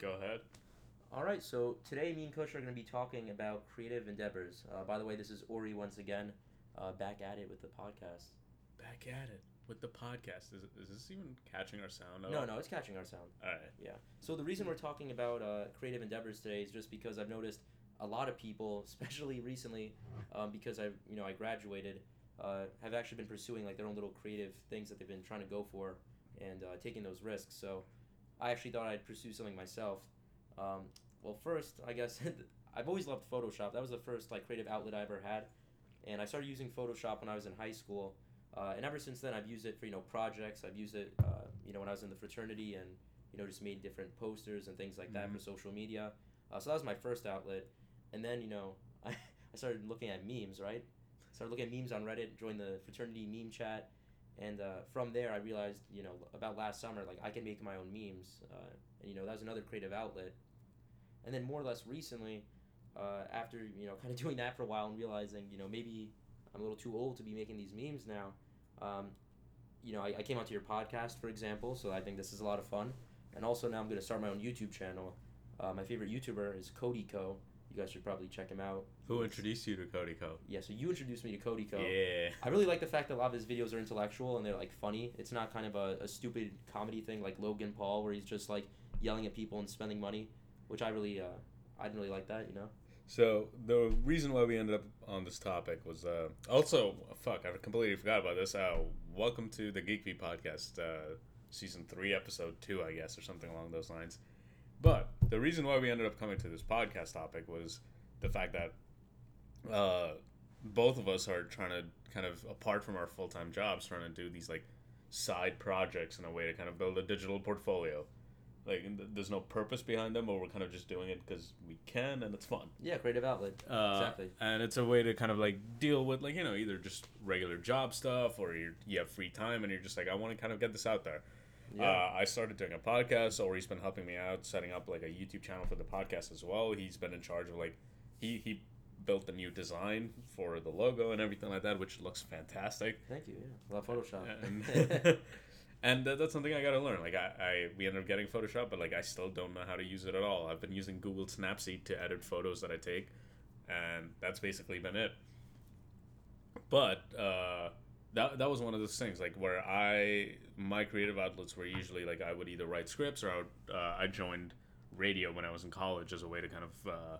Go ahead. All right, so today me and Coach are going to be talking about creative endeavors. Uh, by the way, this is Ori once again, uh, back at it with the podcast. Back at it with the podcast. Is, is this even catching our sound? No, no, it's catching our sound. All right. Yeah. So the reason we're talking about uh, creative endeavors today is just because I've noticed a lot of people, especially recently, um, because I, you know, I graduated, uh, have actually been pursuing like their own little creative things that they've been trying to go for, and uh, taking those risks. So, I actually thought I'd pursue something myself. Um, well, first, I guess I've always loved Photoshop. That was the first like creative outlet I ever had, and I started using Photoshop when I was in high school. Uh, and ever since then, I've used it for you know projects. I've used it uh, you know when I was in the fraternity and you know just made different posters and things like that Mhm. for social media. Uh, so that was my first outlet, and then you know I, I started looking at memes. Right, started looking at memes on Reddit. Joined the fraternity meme chat, and uh, from there I realized you know about last summer like I can make my own memes, uh, and you know that was another creative outlet. And then more or less recently, uh, after you know kind of doing that for a while and realizing you know maybe I'm a little too old to be making these memes now. Um, you know, I, I came onto your podcast, for example, so I think this is a lot of fun. And also now I'm going to start my own YouTube channel. Uh, my favorite YouTuber is Cody Ko. You guys should probably check him out. Who introduced you to Cody Ko? Yeah, so you introduced me to Cody Ko. Yeah. I really like the fact that a lot of his videos are intellectual and they're like funny. It's not kind of a, a stupid comedy thing like Logan Paul where he's just like yelling at people and spending money, which I really uh, I didn't really like that, you know. So the reason why we ended up on this topic was uh, also fuck. I completely forgot about this. Uh, welcome to the Geek View podcast, uh, season three, episode two, I guess, or something along those lines. But the reason why we ended up coming to this podcast topic was the fact that uh, both of us are trying to kind of apart from our full time jobs, trying to do these like side projects in a way to kind of build a digital portfolio. Like, there's no purpose behind them, but we're kind of just doing it because we can and it's fun. Yeah, creative outlet. Uh, exactly. And it's a way to kind of like deal with like you know either just regular job stuff or you you have free time and you're just like I want to kind of get this out there. Yeah. Uh, I started doing a podcast, or he's been helping me out setting up like a YouTube channel for the podcast as well. He's been in charge of like he he built the new design for the logo and everything like that, which looks fantastic. Thank you. Yeah, love Photoshop. And, and that, that's something I got to learn. Like I, I we ended up getting Photoshop, but like I still don't know how to use it at all. I've been using Google Snapseed to edit photos that I take, and that's basically been it. But uh, that that was one of those things like where I my creative outlets were usually like I would either write scripts or I would uh, I joined radio when I was in college as a way to kind of uh,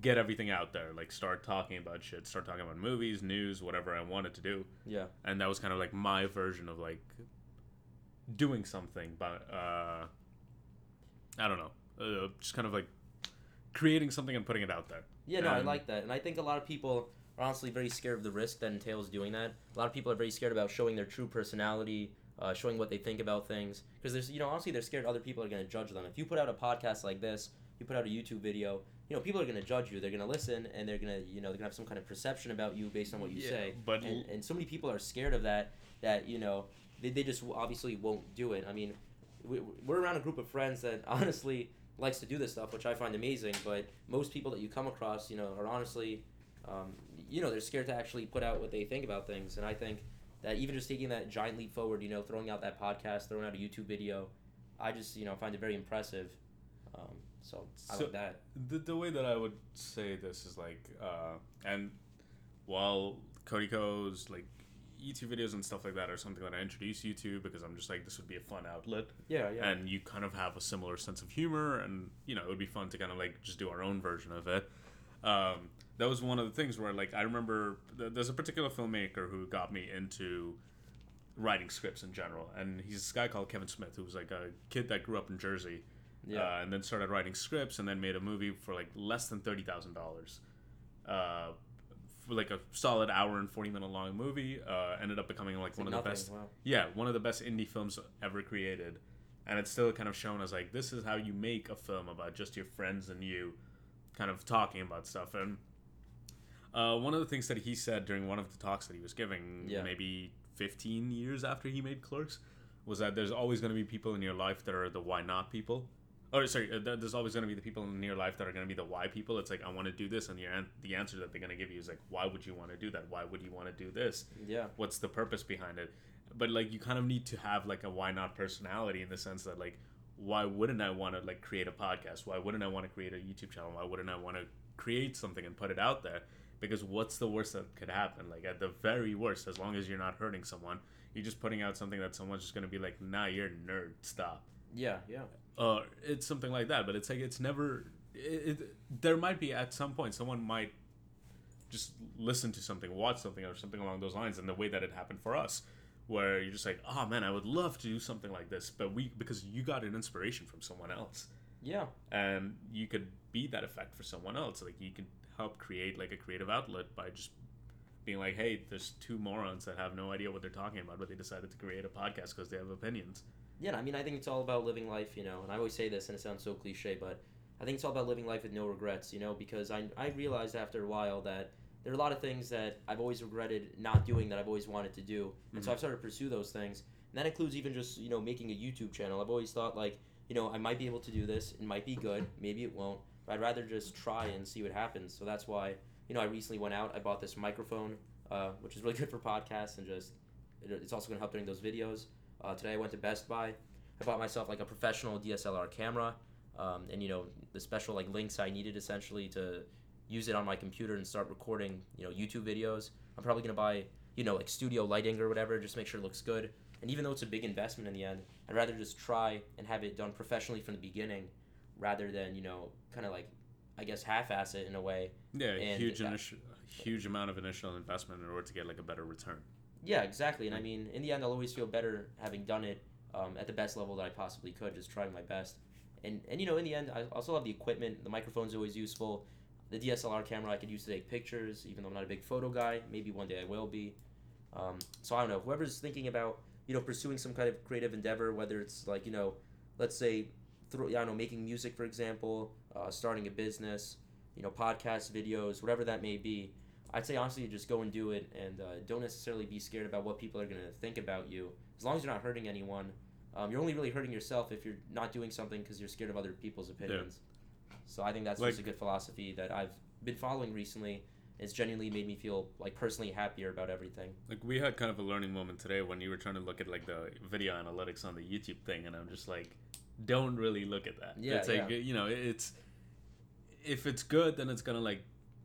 get everything out there, like start talking about shit, start talking about movies, news, whatever I wanted to do yeah. and that was kind of like my version of like doing something but uh i don't know uh, just kind of like creating something and putting it out there Yeah, no, I like that, and I think a lot of people are honestly very scared of the risk that entails doing that. A lot of people are very scared about showing their true personality, uh, showing what they think about things, because there's, you know, honestly, they're scared other people are going to judge them. If you put out a podcast like this, you put out a YouTube video, you know, people are going to judge you. They're going to listen, and they're going to, you know, they're going to have some kind of perception about you based on what you Yeah, say. but and, and so many people are scared of that that you know they, they just obviously won't do it. I mean, we, we're around a group of friends that honestly likes to do this stuff, which I find amazing. But most people that you come across, you know, are honestly, um, you know, they're scared to actually put out what they think about things. And I think that even just taking that giant leap forward, you know, throwing out that podcast, throwing out a YouTube video, I just you know find it very impressive. Um, so I So- like that. the, the way that i would say this is like uh and while cody ko's like youtube videos and stuff like that are something that i introduce you to because i'm just like this would be a fun outlet Yeah, yeah. and you kind of have a similar sense of humor and you know it would be fun to kind of like just do our own version of it um, that was one of the things where like i remember th- there's a particular filmmaker who got me into writing scripts in general and he's this guy called kevin smith who was like a kid that grew up in jersey Yeah. uh, and then started writing scripts and then made a movie for like less than $30000 uh, for like a solid hour and 40 minute long movie uh, ended up becoming like It's one like of the best wow. yeah one of the best indie films ever created and it's still kind of shown as like this is how you make a film about just your friends and you kind of talking about stuff. And uh, one of the things that he said during one of the talks that he was giving Yeah. maybe 15 years after he made clerks was that there's always going to be people in your life that are the why not people. Or sorry uh, there's always going to be the people in your life that are going to be the why people. It's like i want to do this and the, an- the answer that they're going to give you is like why would you want to do that? Why would you want to do this? Yeah. what's the purpose behind it? But like you kind of need to have like a why not personality in the sense that like why wouldn't I want to like create a podcast? Why wouldn't I want to create a YouTube channel? Why wouldn't I want to create something and put it out there? Because what's the worst that could happen? Like at the very worst, as long as you're not hurting someone, you're just putting out something that someone's just gonna be like, "Nah, you're a nerd. Stop." Yeah, yeah. Uh, it's something like that. But it's like it's never. It, it, there might be at some point someone might just listen to something, watch something, or something along those lines, in the way that it happened for us, where you're just like, "Oh man, I would love to do something like this," but we because you got an inspiration from someone else. Yeah. and you could be that effect for someone else. Like you can help create like a creative outlet by just being like hey there's two morons that have no idea what they're talking about but they decided to create a podcast because they have opinions. Yeah, I mean, I think it's all about living life, you know, and I always say this and it sounds so cliche, but I think it's all about living life with no regrets, you know, because I, I realized after a while that there are a lot of things that I've always regretted not doing that I've always wanted to do. And so Mhm. I've started to pursue those things. And that includes even just, you know, making a YouTube channel. I've always thought, like, you know, I might be able to do this. It might be good. Maybe it won't. But I'd rather just try and see what happens. So that's why, you know, I recently went out. I bought this microphone, uh, which is really good for podcasts and just, it, it's also going to help during those videos. Uh, today I went to Best Buy. I bought myself like a professional DSLR camera, um, and you know the special like links I needed essentially to use it on my computer and start recording you know YouTube videos. I'm probably gonna buy you know like studio lighting or whatever, just make sure it looks good. And even though it's a big investment in the end, I'd rather just try and have it done professionally from the beginning, rather than you know kind of like I guess half-ass it in a way. yeah And huge that- initial huge amount of initial investment in order to get like a better return Yeah, exactly. And I mean, in the end, I'll always feel better having done it um, at the best level that I possibly could, just trying my best. And and you know, in the end, I also have the equipment. The microphone's always useful. The DSLR camera I could use to take pictures, even though I'm not a big photo guy. Maybe one day I will be. Um, so I don't know. Whoever's thinking about you know pursuing some kind of creative endeavor, whether it's like you know, let's say, through I don't know, making music for example, uh, starting a business, you know, podcast videos, whatever that may be. I'd say honestly, just go and do it, and uh, don't necessarily be scared about what people are gonna think about you. As long as you're not hurting anyone, um, you're only really hurting yourself if you're not doing something because you're scared of other people's opinions. So I think that's just a good philosophy that I've been following recently. It's genuinely made me feel like personally happier about everything. like we had kind of a learning moment today when you were trying to look at like the video analytics on the youtube thing and i'm just like don't really look at that Yeah, it's like yeah. you know it's if it's good then it's gonna like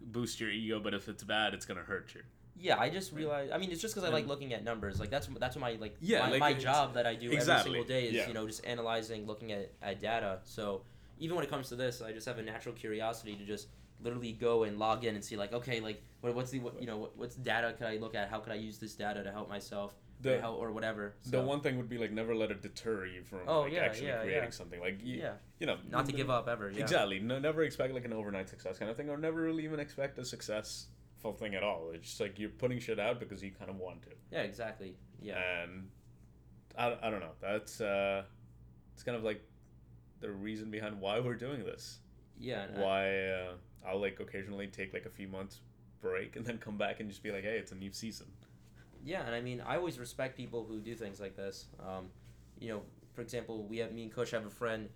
boost your ego but if it's bad it's gonna hurt you Yeah, I just realized. I mean, it's just because I like looking at numbers. Like that's that's my like Yeah, my, like, my job that I do exactly, every single day is yeah. you know just analyzing, looking at, at data. So even when it comes to this, I just have a natural curiosity to just literally go and log in and see like okay like what, what's the what, you know what, what's data can I look at? How can I use this data to help myself the, or, help, or whatever? the one thing would be like never let it deter you from Oh, like yeah, actually yeah, creating yeah. something like you, yeah, you know not to give up ever. Yeah. Exactly. No, never expect like an overnight success kind of thing, or never really even expect a successful thing at all. It's just like you're putting shit out because you kind of want to. Yeah, exactly. Yeah. And I, I don't know. That's uh, it's kind of like the reason behind why we're doing this. Yeah. Why uh, I'll like occasionally take like a few months break and then come back and just be like, hey, it's a new season. Yeah, and I mean, I always respect people who do things like this. Um, you know, for example, we have me and Kush have a friend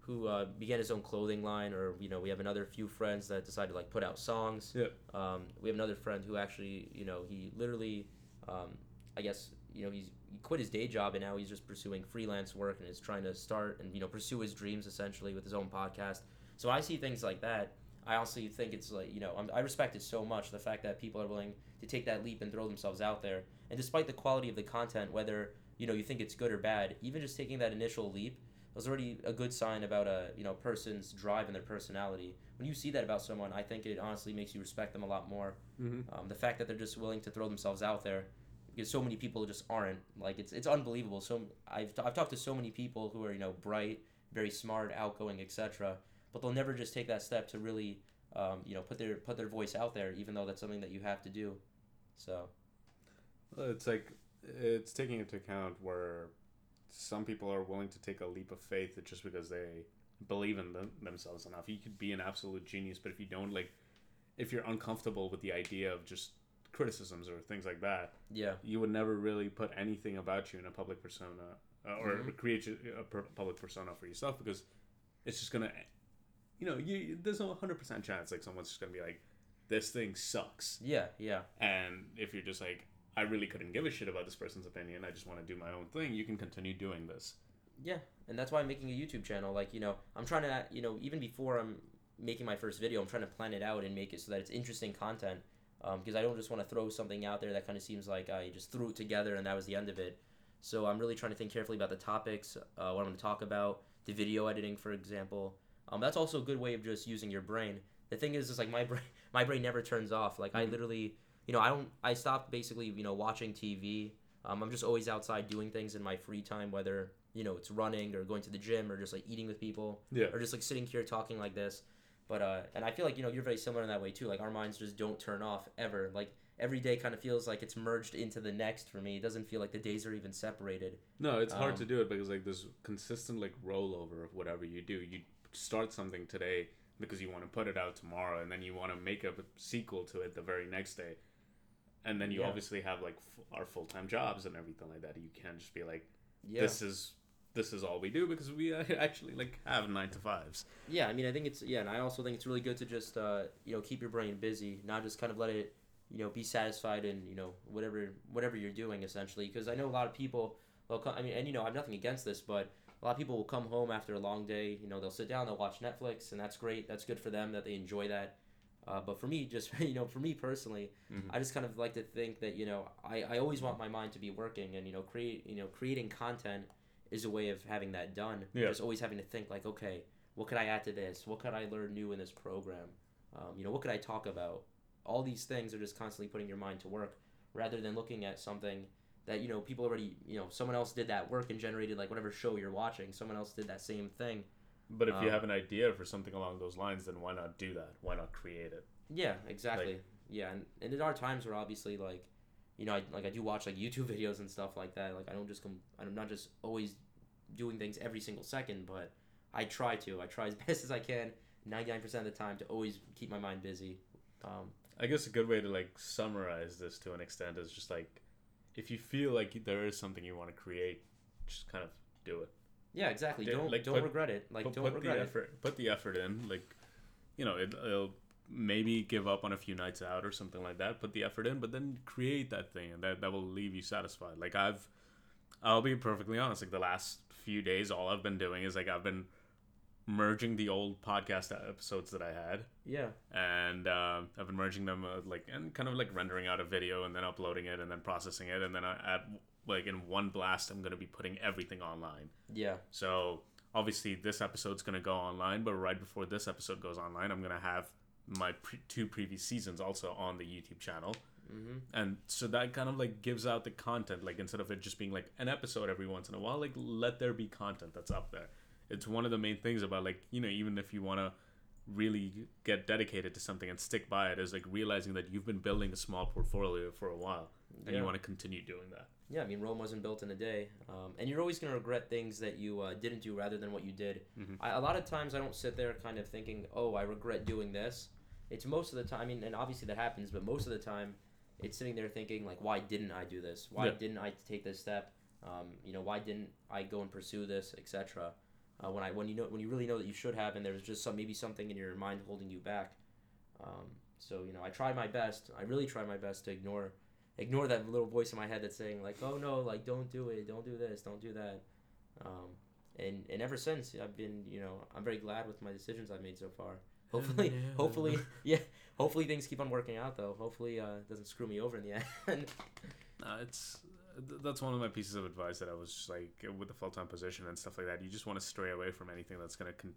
who uh, began his own clothing line, or you know, we have another few friends that decided to like put out songs. Yeah. Um, we have another friend who actually, you know, he literally, um, I guess, you know, he's he quit his day job and now he's just pursuing freelance work and is trying to start and you know pursue his dreams essentially with his own podcast. So I see things like that. I also think it's like you know I'm, I respect it so much the fact that people are willing to take that leap and throw themselves out there. And despite the quality of the content, whether you know you think it's good or bad, even just taking that initial leap was already a good sign about a you know person's drive and their personality. When you see that about someone, I think it honestly makes you respect them a lot more. Mm-hmm. Um, the fact that they're just willing to throw themselves out there, because so many people just aren't. Like it's it's unbelievable. So I've I've talked to so many people who are you know bright, very smart, outgoing, etc. But they'll never just take that step to really um, you know put their put their voice out there, even though that's something that you have to do. So Well, it's like it's taking into account where some people are willing to take a leap of faith just because they believe in them, themselves enough. You could be an absolute genius, but if you don't like, if you're uncomfortable with the idea of just criticisms or things like that, yeah, you would never really put anything about you in a public persona uh, or Mhm. create a per- public persona for yourself because it's just gonna, you know, you there's no hundred percent chance like someone's just gonna be like, this thing sucks. yeah, yeah, And if you're just like, I really couldn't give a shit about this person's opinion, I just want to do my own thing, you can continue doing this. Yeah, and that's why I'm making a YouTube channel. Like, you know, I'm trying to, you know, even before I'm making my first video, I'm trying to plan it out and make it so that it's interesting content. Because um, I don't just want to throw something out there that kind of seems like I just threw it together and that was the end of it. So I'm really trying to think carefully about the topics, uh, what I'm going to talk about, the video editing, for example. Um, that's also a good way of just using your brain. The thing is, is like my brain, my brain never turns off. Like I literally, you know, I don't, I stopped basically, you know, watching TV. Um, I'm just always outside doing things in my free time, whether you know it's running or going to the gym or just like eating with people Yeah. or just like sitting here talking like this. But uh, and I feel like you know you're very similar in that way too. Like our minds just don't turn off ever. Like every day kind of feels like it's merged into the next for me. It doesn't feel like the days are even separated. No, it's hard Um, to do it because like there's consistent like rollover of whatever you do. You start something today because you want to put it out tomorrow, and then you want to make a sequel to it the very next day, and then you Yeah. obviously have like f- our full time jobs and everything like that. You can't just be like, Yeah. this is this is all we do because we uh, actually like have nine to fives. Yeah, I mean, I think it's yeah, and I also think it's really good to just uh, you know keep your brain busy, not just kind of let it you know be satisfied in you know whatever whatever you're doing essentially. Because I know a lot of people, well, I mean, and you know, I have nothing against this, but a lot of people will come home after a long day. You know, they'll sit down, they'll watch Netflix, and that's great. That's good for them that they enjoy that. Uh, but for me, just you know, for me personally, Mhm. I just kind of like to think that you know I, I always want my mind to be working, and you know, create you know creating content is a way of having that done. Yeah. Just always having to think like, okay, what could I add to this? What could I learn new in this program? Um, you know, what could I talk about? All these things are just constantly putting your mind to work, rather than looking at something that you know people already you know someone else did that work and generated like whatever show you're watching. Someone else did that same thing. But if you Um, have an idea for something along those lines, then why not do that? Why not create it? Yeah, exactly. yeah, and, and there are times where obviously like, you know, I like I do watch like YouTube videos and stuff like that. Like I don't just come, I'm not just always doing things every single second, but I try to. I try as best as I can, ninety nine percent of the time, to always keep my mind busy. Um, I guess a good way to like summarize this to an extent is just like if you feel like there is something you want to create, just kind of do it. yeah, exactly. Don't like, don't put- regret it. Like put, don't put regret the it. effort put the effort in like you know it, it'll maybe give up on a few nights out or something like that put the effort in but then create that thing and that, that will leave you satisfied. Like i've i'll be perfectly honest like the last few days all i've been doing is like i've been merging the old podcast episodes that i had. Yeah, and um I've been merging them uh, like and kind of like rendering out a video and then uploading it and then processing it. And then I, at like in one blast I'm gonna be putting everything online. yeah, So obviously this episode's gonna go online, but right before this episode goes online, I'm gonna have my pre- two previous seasons also on the YouTube channel, mm-hmm. and so that kind of like gives out the content. Like instead of it just being like an episode every once in a while, like let there be content that's up there. It's one of the main things about like you know even if you want to really get dedicated to something and stick by it is like realizing that you've been building a small portfolio for a while and Yeah. you want to continue doing that. Yeah, I mean, Rome wasn't built in a day, um, and you're always gonna regret things that you uh, didn't do rather than what you did. Mhm. I, a lot of times, I don't sit there kind of thinking, "Oh, I regret doing this." It's most of the time. I mean, and obviously that happens, but most of the time, it's sitting there thinking, like, "Why didn't I do this? Why Yeah. didn't I take this step? Um, you know, why didn't I go and pursue this, etc." Uh, when I when you know when you really know that you should have, and there's just some maybe something in your mind holding you back. Um, so you know, I tried my best. I really tried my best to ignore ignore that little voice in my head that's saying like, "Oh no, like don't do it, don't do this, don't do that." Um, and and ever since I've been, you know, I'm very glad with my decisions I've made so far. Hopefully, yeah. hopefully, yeah, hopefully things keep on working out though. Hopefully, uh, it doesn't screw me over in the end. Uh, it's that's one of my pieces of advice that I was just like with the full time position and stuff like that. You just want to stray away from anything that's gonna con-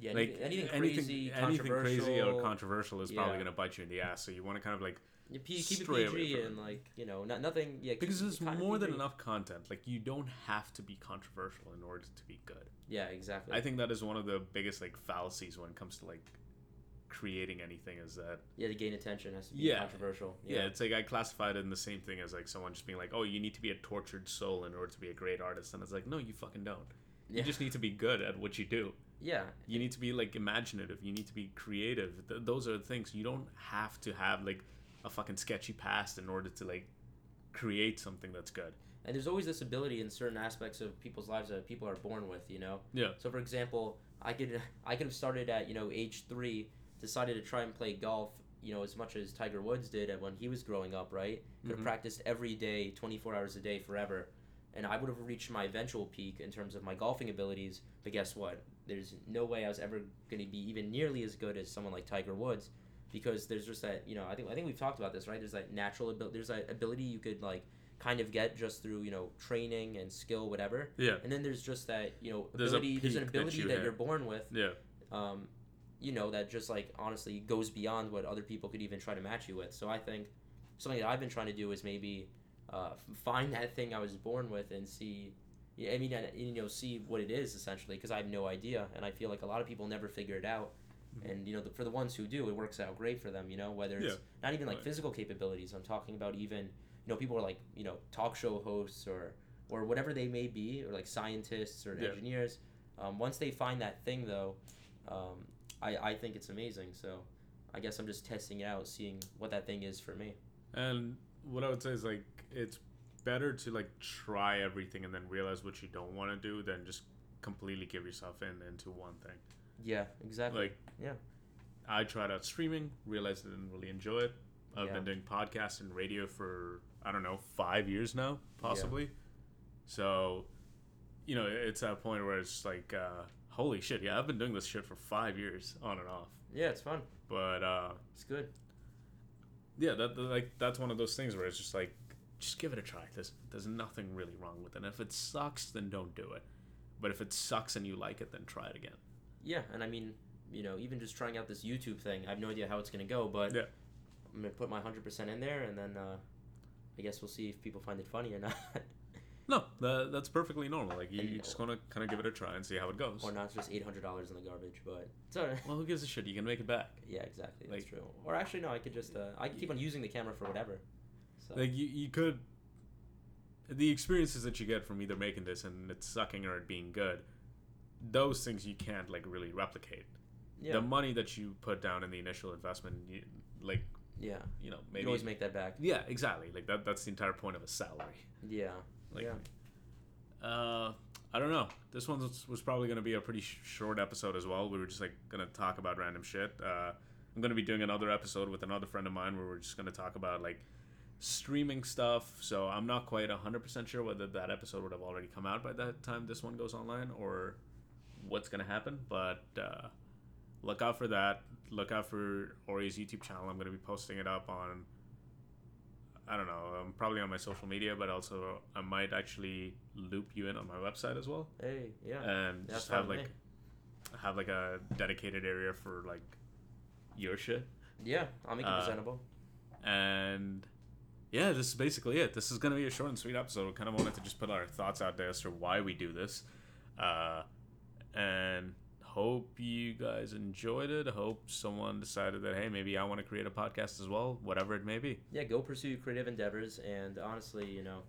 yeah, like anything, anything crazy, anything crazy or controversial is probably gonna bite you in the ass. So you want to kind of like You P- keep it PG and like you know, not, nothing. Yeah, because there's more than enough content. Like you don't have to be controversial in order to be good. Yeah, exactly. I think that is one of the biggest like fallacies when it comes to like creating anything is that yeah, to gain attention has to be Yeah. controversial. yeah. it's like I classified it in the same thing as like someone just being like, oh, you need to be a tortured soul in order to be a great artist, and it's like, no, you fucking don't. Yeah. You just need to be good at what you do. yeah, You need to be like imaginative. You need to be creative. Th- those are the things. You don't have to have like a fucking sketchy past in order to like create something that's good. and there's always this ability in certain aspects of people's lives that people are born with. You know. Yeah. So for example, I could I could have started at you know age three, decided to try and play golf. You know, as much as Tiger Woods did when he was growing up, right? Could have Mhm. practiced every day, 24 hours a day, forever. and I would have reached my eventual peak in terms of my golfing abilities. But guess what? There's no way I was ever going to be even nearly as good as someone like Tiger Woods, because there's just that you know I think I think we've talked about this right. There's that natural ability. There's that ability you could like kind of get just through you know training and skill whatever. Yeah. And then there's just that you know There's ability. There's an peak that ability you that, you're born with. Yeah. Um, you know that just like honestly goes beyond what other people could even try to match you with. So I think something that I've been trying to do is maybe uh, find that thing I was born with and see. Yeah, I mean, you know, see what it is essentially because I have no idea, and I feel like a lot of people never figure it out. Mhm. And you know, the, for the ones who do, it works out great for them. You know, whether it's Yeah. not even like Right. physical capabilities. I'm talking about even you know people are like you know talk show hosts or or whatever they may be, or like scientists or Yeah. engineers. Um, once they find that thing though, um, I I think it's amazing. So I guess I'm just testing it out, seeing what that thing is for me. And what I would say is like it's better to like try everything and then realize what you don't want to do than just completely give yourself in into one thing. Yeah, exactly. Like Yeah. I tried out streaming, realized I didn't really enjoy it. I've Yeah. been doing podcasts and radio for I don't know five years now, possibly. So, you know, it's at a point where it's like, uh, holy shit, yeah, I've been doing this shit for five years on and off. yeah, it's fun. But uh, It's good. yeah, that that- like that's one of those things where it's just like, just give it a try. There's there's nothing really wrong with it. And if it sucks, then don't do it. But if it sucks and you like it, then try it again. Yeah, and I mean, you know, even just trying out this YouTube thing, I have no idea how it's gonna go, but Yeah. I'm gonna put my hundred percent in there, and then uh, I guess we'll see if people find it funny or not, No, that, that's perfectly normal. Like you, you just want to kind of give it a try and see how it goes. or not. It's just eight hundred dollars in the garbage, but it's alright. Well, who gives a shit? You can make it back. Yeah, exactly. That's true. Or actually, no, I could just uh, I could keep on using the camera for whatever. So Like you, you could. The experiences that you get from either making this and it sucking or it being good, those things you can't like really replicate. yeah, The money that you put down in the initial investment, you, like yeah. you know You maybe. can always make that back. yeah, exactly. Like that. That's the entire point of a salary. Yeah. Like, yeah. uh, I don't know. This one was, was probably going to be a pretty sh- short episode as well. We were just like going to talk about random shit. Uh, I'm going to be doing another episode with another friend of mine where we're just going to talk about like streaming stuff. So I'm not quite 100% sure whether that episode would have already come out by that time this one goes online or what's going to happen. But uh, look out for that. Look out for Ori's YouTube channel. I'm going to be posting it up on. I don't know. Um, probably on my social media, but also I might actually loop you in on my website as well, Hey, yeah. and That's just have like have like a dedicated area for like your shit. Yeah, I'll make it uh, presentable. And yeah, this is basically it. This is gonna be a short and sweet episode. We kind of wanted to just put our thoughts out there as to why we do this, uh, and hope you guys enjoyed it. Hope someone decided that hey, maybe I want to create a podcast as well, whatever it may be. Yeah, go pursue your creative endeavors, and honestly, you know,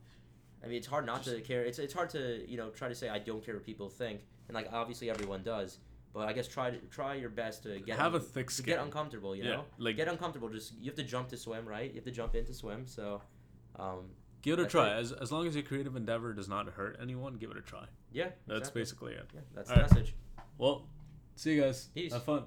I mean, it's hard not to care. It's it's hard to you know try to say I don't care what people think, and like obviously everyone does. But I guess try to try your best to get Have a thick skin. get uncomfortable. You Yeah, know, like- get uncomfortable. Just you have to jump to swim, right? You have to jump in to swim. So, um, Give it a That's try. right. As, as long as your creative endeavor does not hurt anyone, give it a try. yeah, That's exactly. basically it. Yeah, that's All the right. message. Well, see you guys. Peace. Have fun.